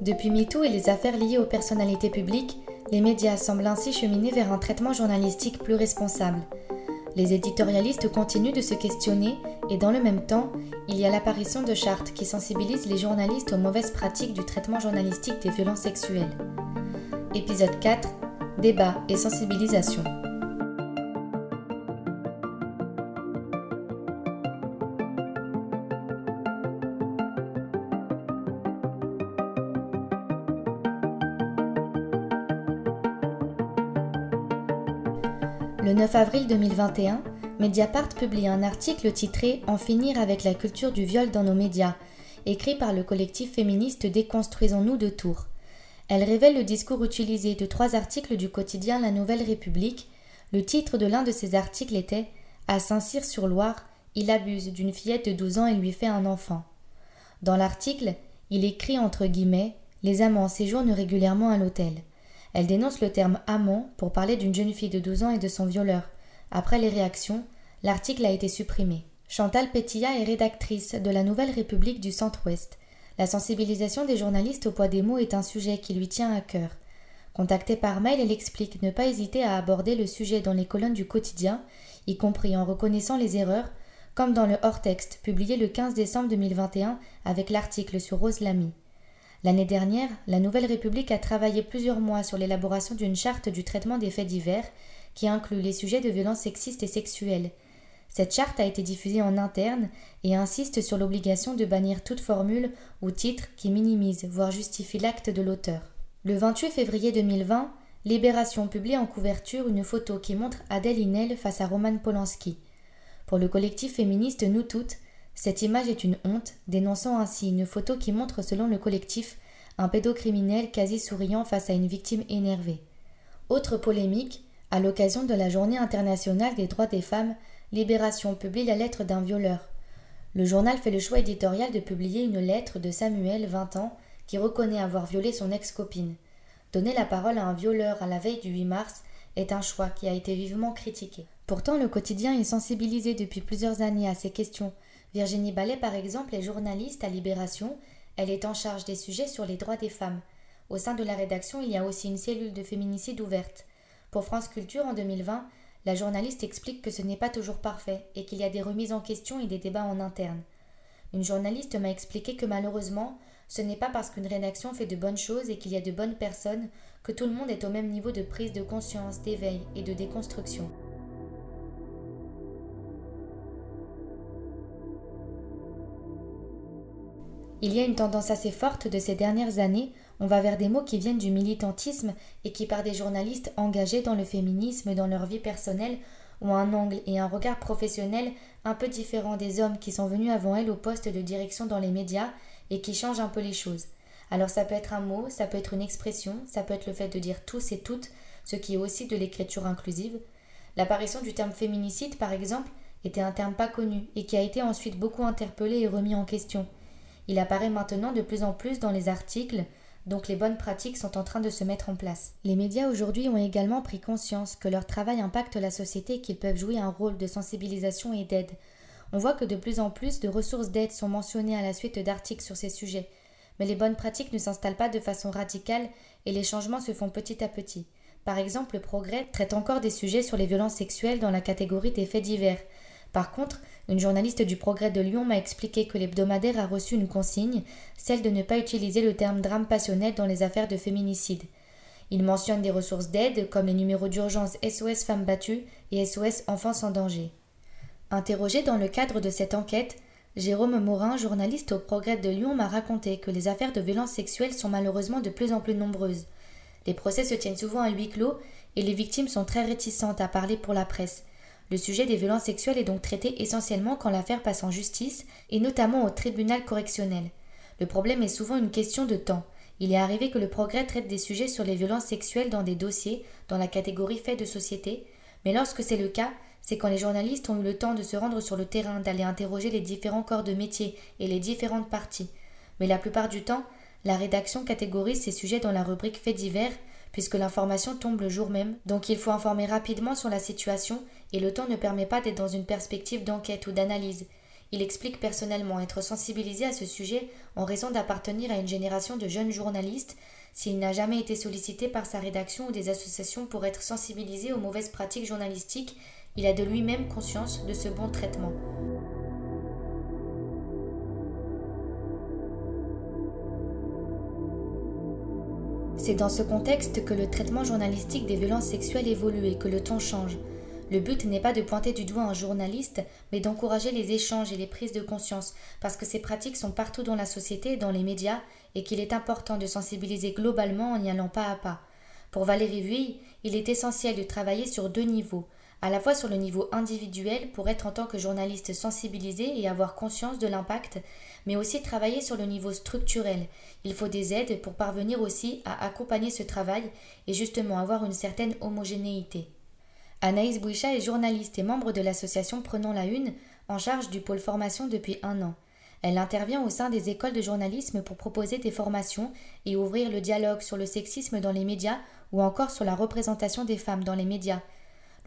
Depuis MeToo et les affaires liées aux personnalités publiques, les médias semblent ainsi cheminer vers un traitement journalistique plus responsable. Les éditorialistes continuent de se questionner et dans le même temps, il y a l'apparition de chartes qui sensibilisent les journalistes aux mauvaises pratiques du traitement journalistique des violences sexuelles. Épisode 4 Débat et sensibilisation. Le 9 avril 2021, Mediapart publie un article titré En finir avec la culture du viol dans nos médias, écrit par le collectif féministe Déconstruisons-nous de Tours. Elle révèle le discours utilisé de trois articles du quotidien La Nouvelle République. Le titre de l'un de ces articles était À Saint-Cyr-sur-Loire, il abuse d'une fillette de 12 ans et lui fait un enfant. Dans l'article, il écrit entre guillemets Les amants séjournent régulièrement à l'hôtel. Elle dénonce le terme amant pour parler d'une jeune fille de 12 ans et de son violeur. Après les réactions, l'article a été supprimé. Chantal Pétilla est rédactrice de la Nouvelle République du Centre-Ouest. La sensibilisation des journalistes au poids des mots est un sujet qui lui tient à cœur. Contactée par mail, elle explique ne pas hésiter à aborder le sujet dans les colonnes du quotidien, y compris en reconnaissant les erreurs, comme dans le hors-texte publié le 15 décembre 2021 avec l'article sur Rose Lamy. L'année dernière, la Nouvelle République a travaillé plusieurs mois sur l'élaboration d'une charte du traitement des faits divers qui inclut les sujets de violences sexistes et sexuelles. Cette charte a été diffusée en interne et insiste sur l'obligation de bannir toute formule ou titre qui minimise, voire justifie l'acte de l'auteur. Le 28 février 2020, Libération publie en couverture une photo qui montre Adèle Inel face à Roman Polanski. Pour le collectif féministe Nous Toutes, cette image est une honte, dénonçant ainsi une photo qui montre, selon le collectif, un pédocriminel quasi souriant face à une victime énervée. Autre polémique, à l'occasion de la Journée internationale des droits des femmes, Libération publie la lettre d'un violeur. Le journal fait le choix éditorial de publier une lettre de Samuel, 20 ans, qui reconnaît avoir violé son ex-copine. Donner la parole à un violeur à la veille du 8 mars est un choix qui a été vivement critiqué. Pourtant, le quotidien est sensibilisé depuis plusieurs années à ces questions, Virginie Ballet, par exemple, est journaliste à Libération. Elle est en charge des sujets sur les droits des femmes. Au sein de la rédaction, il y a aussi une cellule de féminicide ouverte. Pour France Culture, en 2020, la journaliste explique que ce n'est pas toujours parfait et qu'il y a des remises en question et des débats en interne. Une journaliste m'a expliqué que malheureusement, ce n'est pas parce qu'une rédaction fait de bonnes choses et qu'il y a de bonnes personnes que tout le monde est au même niveau de prise de conscience, d'éveil et de déconstruction. Il y a une tendance assez forte de ces dernières années, on va vers des mots qui viennent du militantisme et qui par des journalistes engagés dans le féminisme dans leur vie personnelle ont un angle et un regard professionnel un peu différent des hommes qui sont venus avant elles au poste de direction dans les médias et qui changent un peu les choses. Alors ça peut être un mot, ça peut être une expression, ça peut être le fait de dire tous et toutes, ce qui est aussi de l'écriture inclusive. L'apparition du terme féminicide, par exemple, était un terme pas connu et qui a été ensuite beaucoup interpellé et remis en question. Il apparaît maintenant de plus en plus dans les articles, donc les bonnes pratiques sont en train de se mettre en place. Les médias aujourd'hui ont également pris conscience que leur travail impacte la société et qu'ils peuvent jouer un rôle de sensibilisation et d'aide. On voit que de plus en plus de ressources d'aide sont mentionnées à la suite d'articles sur ces sujets. Mais les bonnes pratiques ne s'installent pas de façon radicale et les changements se font petit à petit. Par exemple, le progrès traite encore des sujets sur les violences sexuelles dans la catégorie des faits divers. Par contre, une journaliste du Progrès de Lyon m'a expliqué que l'hebdomadaire a reçu une consigne, celle de ne pas utiliser le terme drame passionnel dans les affaires de féminicide. Il mentionne des ressources d'aide comme les numéros d'urgence SOS Femmes battues et SOS Enfants sans danger. Interrogé dans le cadre de cette enquête, Jérôme Morin, journaliste au Progrès de Lyon, m'a raconté que les affaires de violences sexuelles sont malheureusement de plus en plus nombreuses. Les procès se tiennent souvent à huis clos et les victimes sont très réticentes à parler pour la presse. Le sujet des violences sexuelles est donc traité essentiellement quand l'affaire passe en justice et notamment au tribunal correctionnel. Le problème est souvent une question de temps. Il est arrivé que le progrès traite des sujets sur les violences sexuelles dans des dossiers dans la catégorie faits de société, mais lorsque c'est le cas, c'est quand les journalistes ont eu le temps de se rendre sur le terrain, d'aller interroger les différents corps de métier et les différentes parties. Mais la plupart du temps, la rédaction catégorise ces sujets dans la rubrique faits divers, puisque l'information tombe le jour même, donc il faut informer rapidement sur la situation et le temps ne permet pas d'être dans une perspective d'enquête ou d'analyse. Il explique personnellement être sensibilisé à ce sujet en raison d'appartenir à une génération de jeunes journalistes. S'il n'a jamais été sollicité par sa rédaction ou des associations pour être sensibilisé aux mauvaises pratiques journalistiques, il a de lui-même conscience de ce bon traitement. C'est dans ce contexte que le traitement journalistique des violences sexuelles évolue et que le ton change. Le but n'est pas de pointer du doigt un journaliste, mais d'encourager les échanges et les prises de conscience, parce que ces pratiques sont partout dans la société dans les médias, et qu'il est important de sensibiliser globalement en y allant pas à pas. Pour Valérie Vuille, il est essentiel de travailler sur deux niveaux, à la fois sur le niveau individuel pour être en tant que journaliste sensibilisé et avoir conscience de l'impact, mais aussi travailler sur le niveau structurel. Il faut des aides pour parvenir aussi à accompagner ce travail et justement avoir une certaine homogénéité. Anaïs Bouicha est journaliste et membre de l'association Prenons la Une, en charge du pôle formation depuis un an. Elle intervient au sein des écoles de journalisme pour proposer des formations et ouvrir le dialogue sur le sexisme dans les médias ou encore sur la représentation des femmes dans les médias.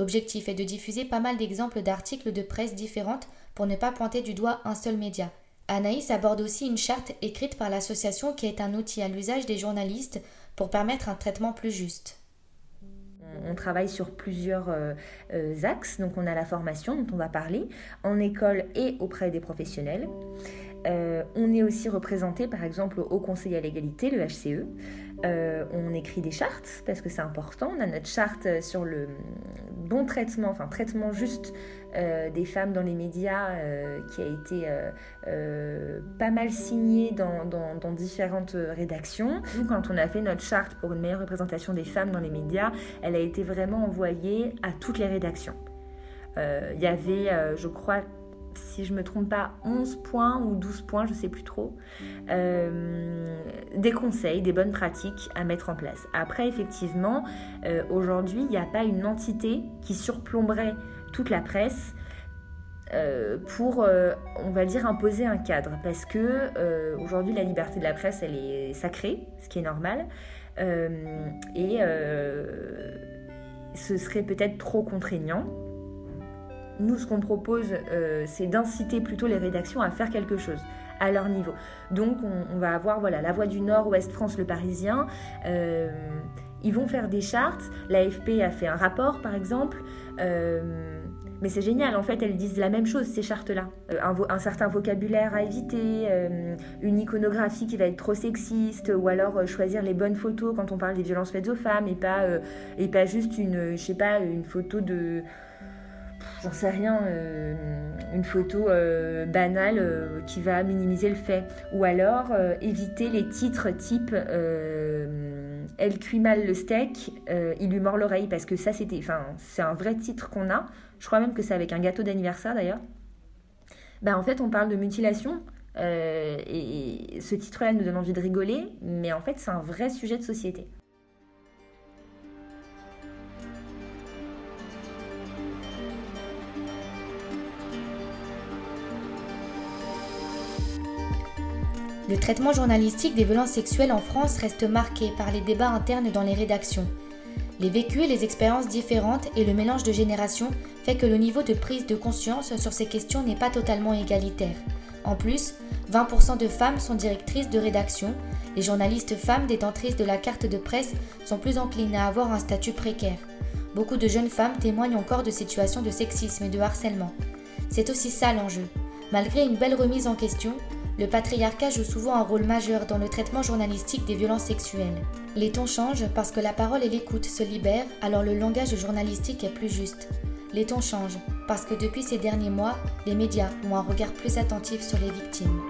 L'objectif est de diffuser pas mal d'exemples d'articles de presse différentes pour ne pas pointer du doigt un seul média. Anaïs aborde aussi une charte écrite par l'association qui est un outil à l'usage des journalistes pour permettre un traitement plus juste. On travaille sur plusieurs euh, euh, axes. Donc on a la formation dont on va parler en école et auprès des professionnels. Euh, on est aussi représenté par exemple au Conseil à l'égalité, le HCE. on écrit des chartes parce que c'est important. On a notre charte sur le bon traitement, enfin traitement juste euh, des femmes dans les médias euh, qui a été euh, pas mal signée dans, dans, différentes rédactions. quand on a fait notre charte pour une meilleure représentation des femmes dans les médias, elle a été vraiment envoyée à toutes les rédactions. Il y avait, je crois, si je me trompe pas, 11 points ou 12 points, je sais plus trop, des conseils, des bonnes pratiques à mettre en place. Après, effectivement, aujourd'hui, il n'y a pas une entité qui surplomberait toute la presse euh, pour, euh, on va dire, imposer un cadre. Parce que euh, aujourd'hui, la liberté de la presse, elle est sacrée, ce qui est normal. et ce serait peut-être trop contraignant. Nous, ce qu'on propose, c'est d'inciter plutôt les rédactions à faire quelque chose à leur niveau. Donc, on, va avoir voilà, la Voix du Nord, Ouest France, Le Parisien. ils vont faire des chartes. L'AFP a fait un rapport, par exemple. Mais c'est génial, en fait, elles disent la même chose, ces chartes-là. Euh, un, certain vocabulaire à éviter, euh, une iconographie qui va être trop sexiste, ou alors euh, choisir les bonnes photos quand on parle des violences faites aux femmes, et pas, et pas juste une, pas, une photo de... J'en sais rien, une photo banale qui va minimiser le fait. Ou alors éviter les titres type Elle cuit mal le steak, il lui mord l'oreille, parce que ça c'était, enfin, c'est un vrai titre qu'on a je crois même que c'est avec un gâteau d'anniversaire d'ailleurs, ben, en fait on parle de mutilation. Euh, et ce titre-là nous donne envie de rigoler, mais en fait c'est un vrai sujet de société. Le traitement journalistique des violences sexuelles en France reste marqué par les débats internes dans les rédactions. Les vécus et les expériences différentes et le mélange de générations fait que le niveau de prise de conscience sur ces questions n'est pas totalement égalitaire. En plus, 20% de femmes sont directrices de rédaction, les journalistes femmes détentrices de la carte de presse sont plus enclines à avoir un statut précaire. Beaucoup de jeunes femmes témoignent encore de situations de sexisme et de harcèlement. C'est aussi ça l'enjeu. Malgré une belle remise en question, le patriarcat joue souvent un rôle majeur dans le traitement journalistique des violences sexuelles. Les tons changent parce que la parole et l'écoute se libèrent, alors le langage journalistique est plus juste. Les tons changent parce que depuis ces derniers mois, les médias ont un regard plus attentif sur les victimes.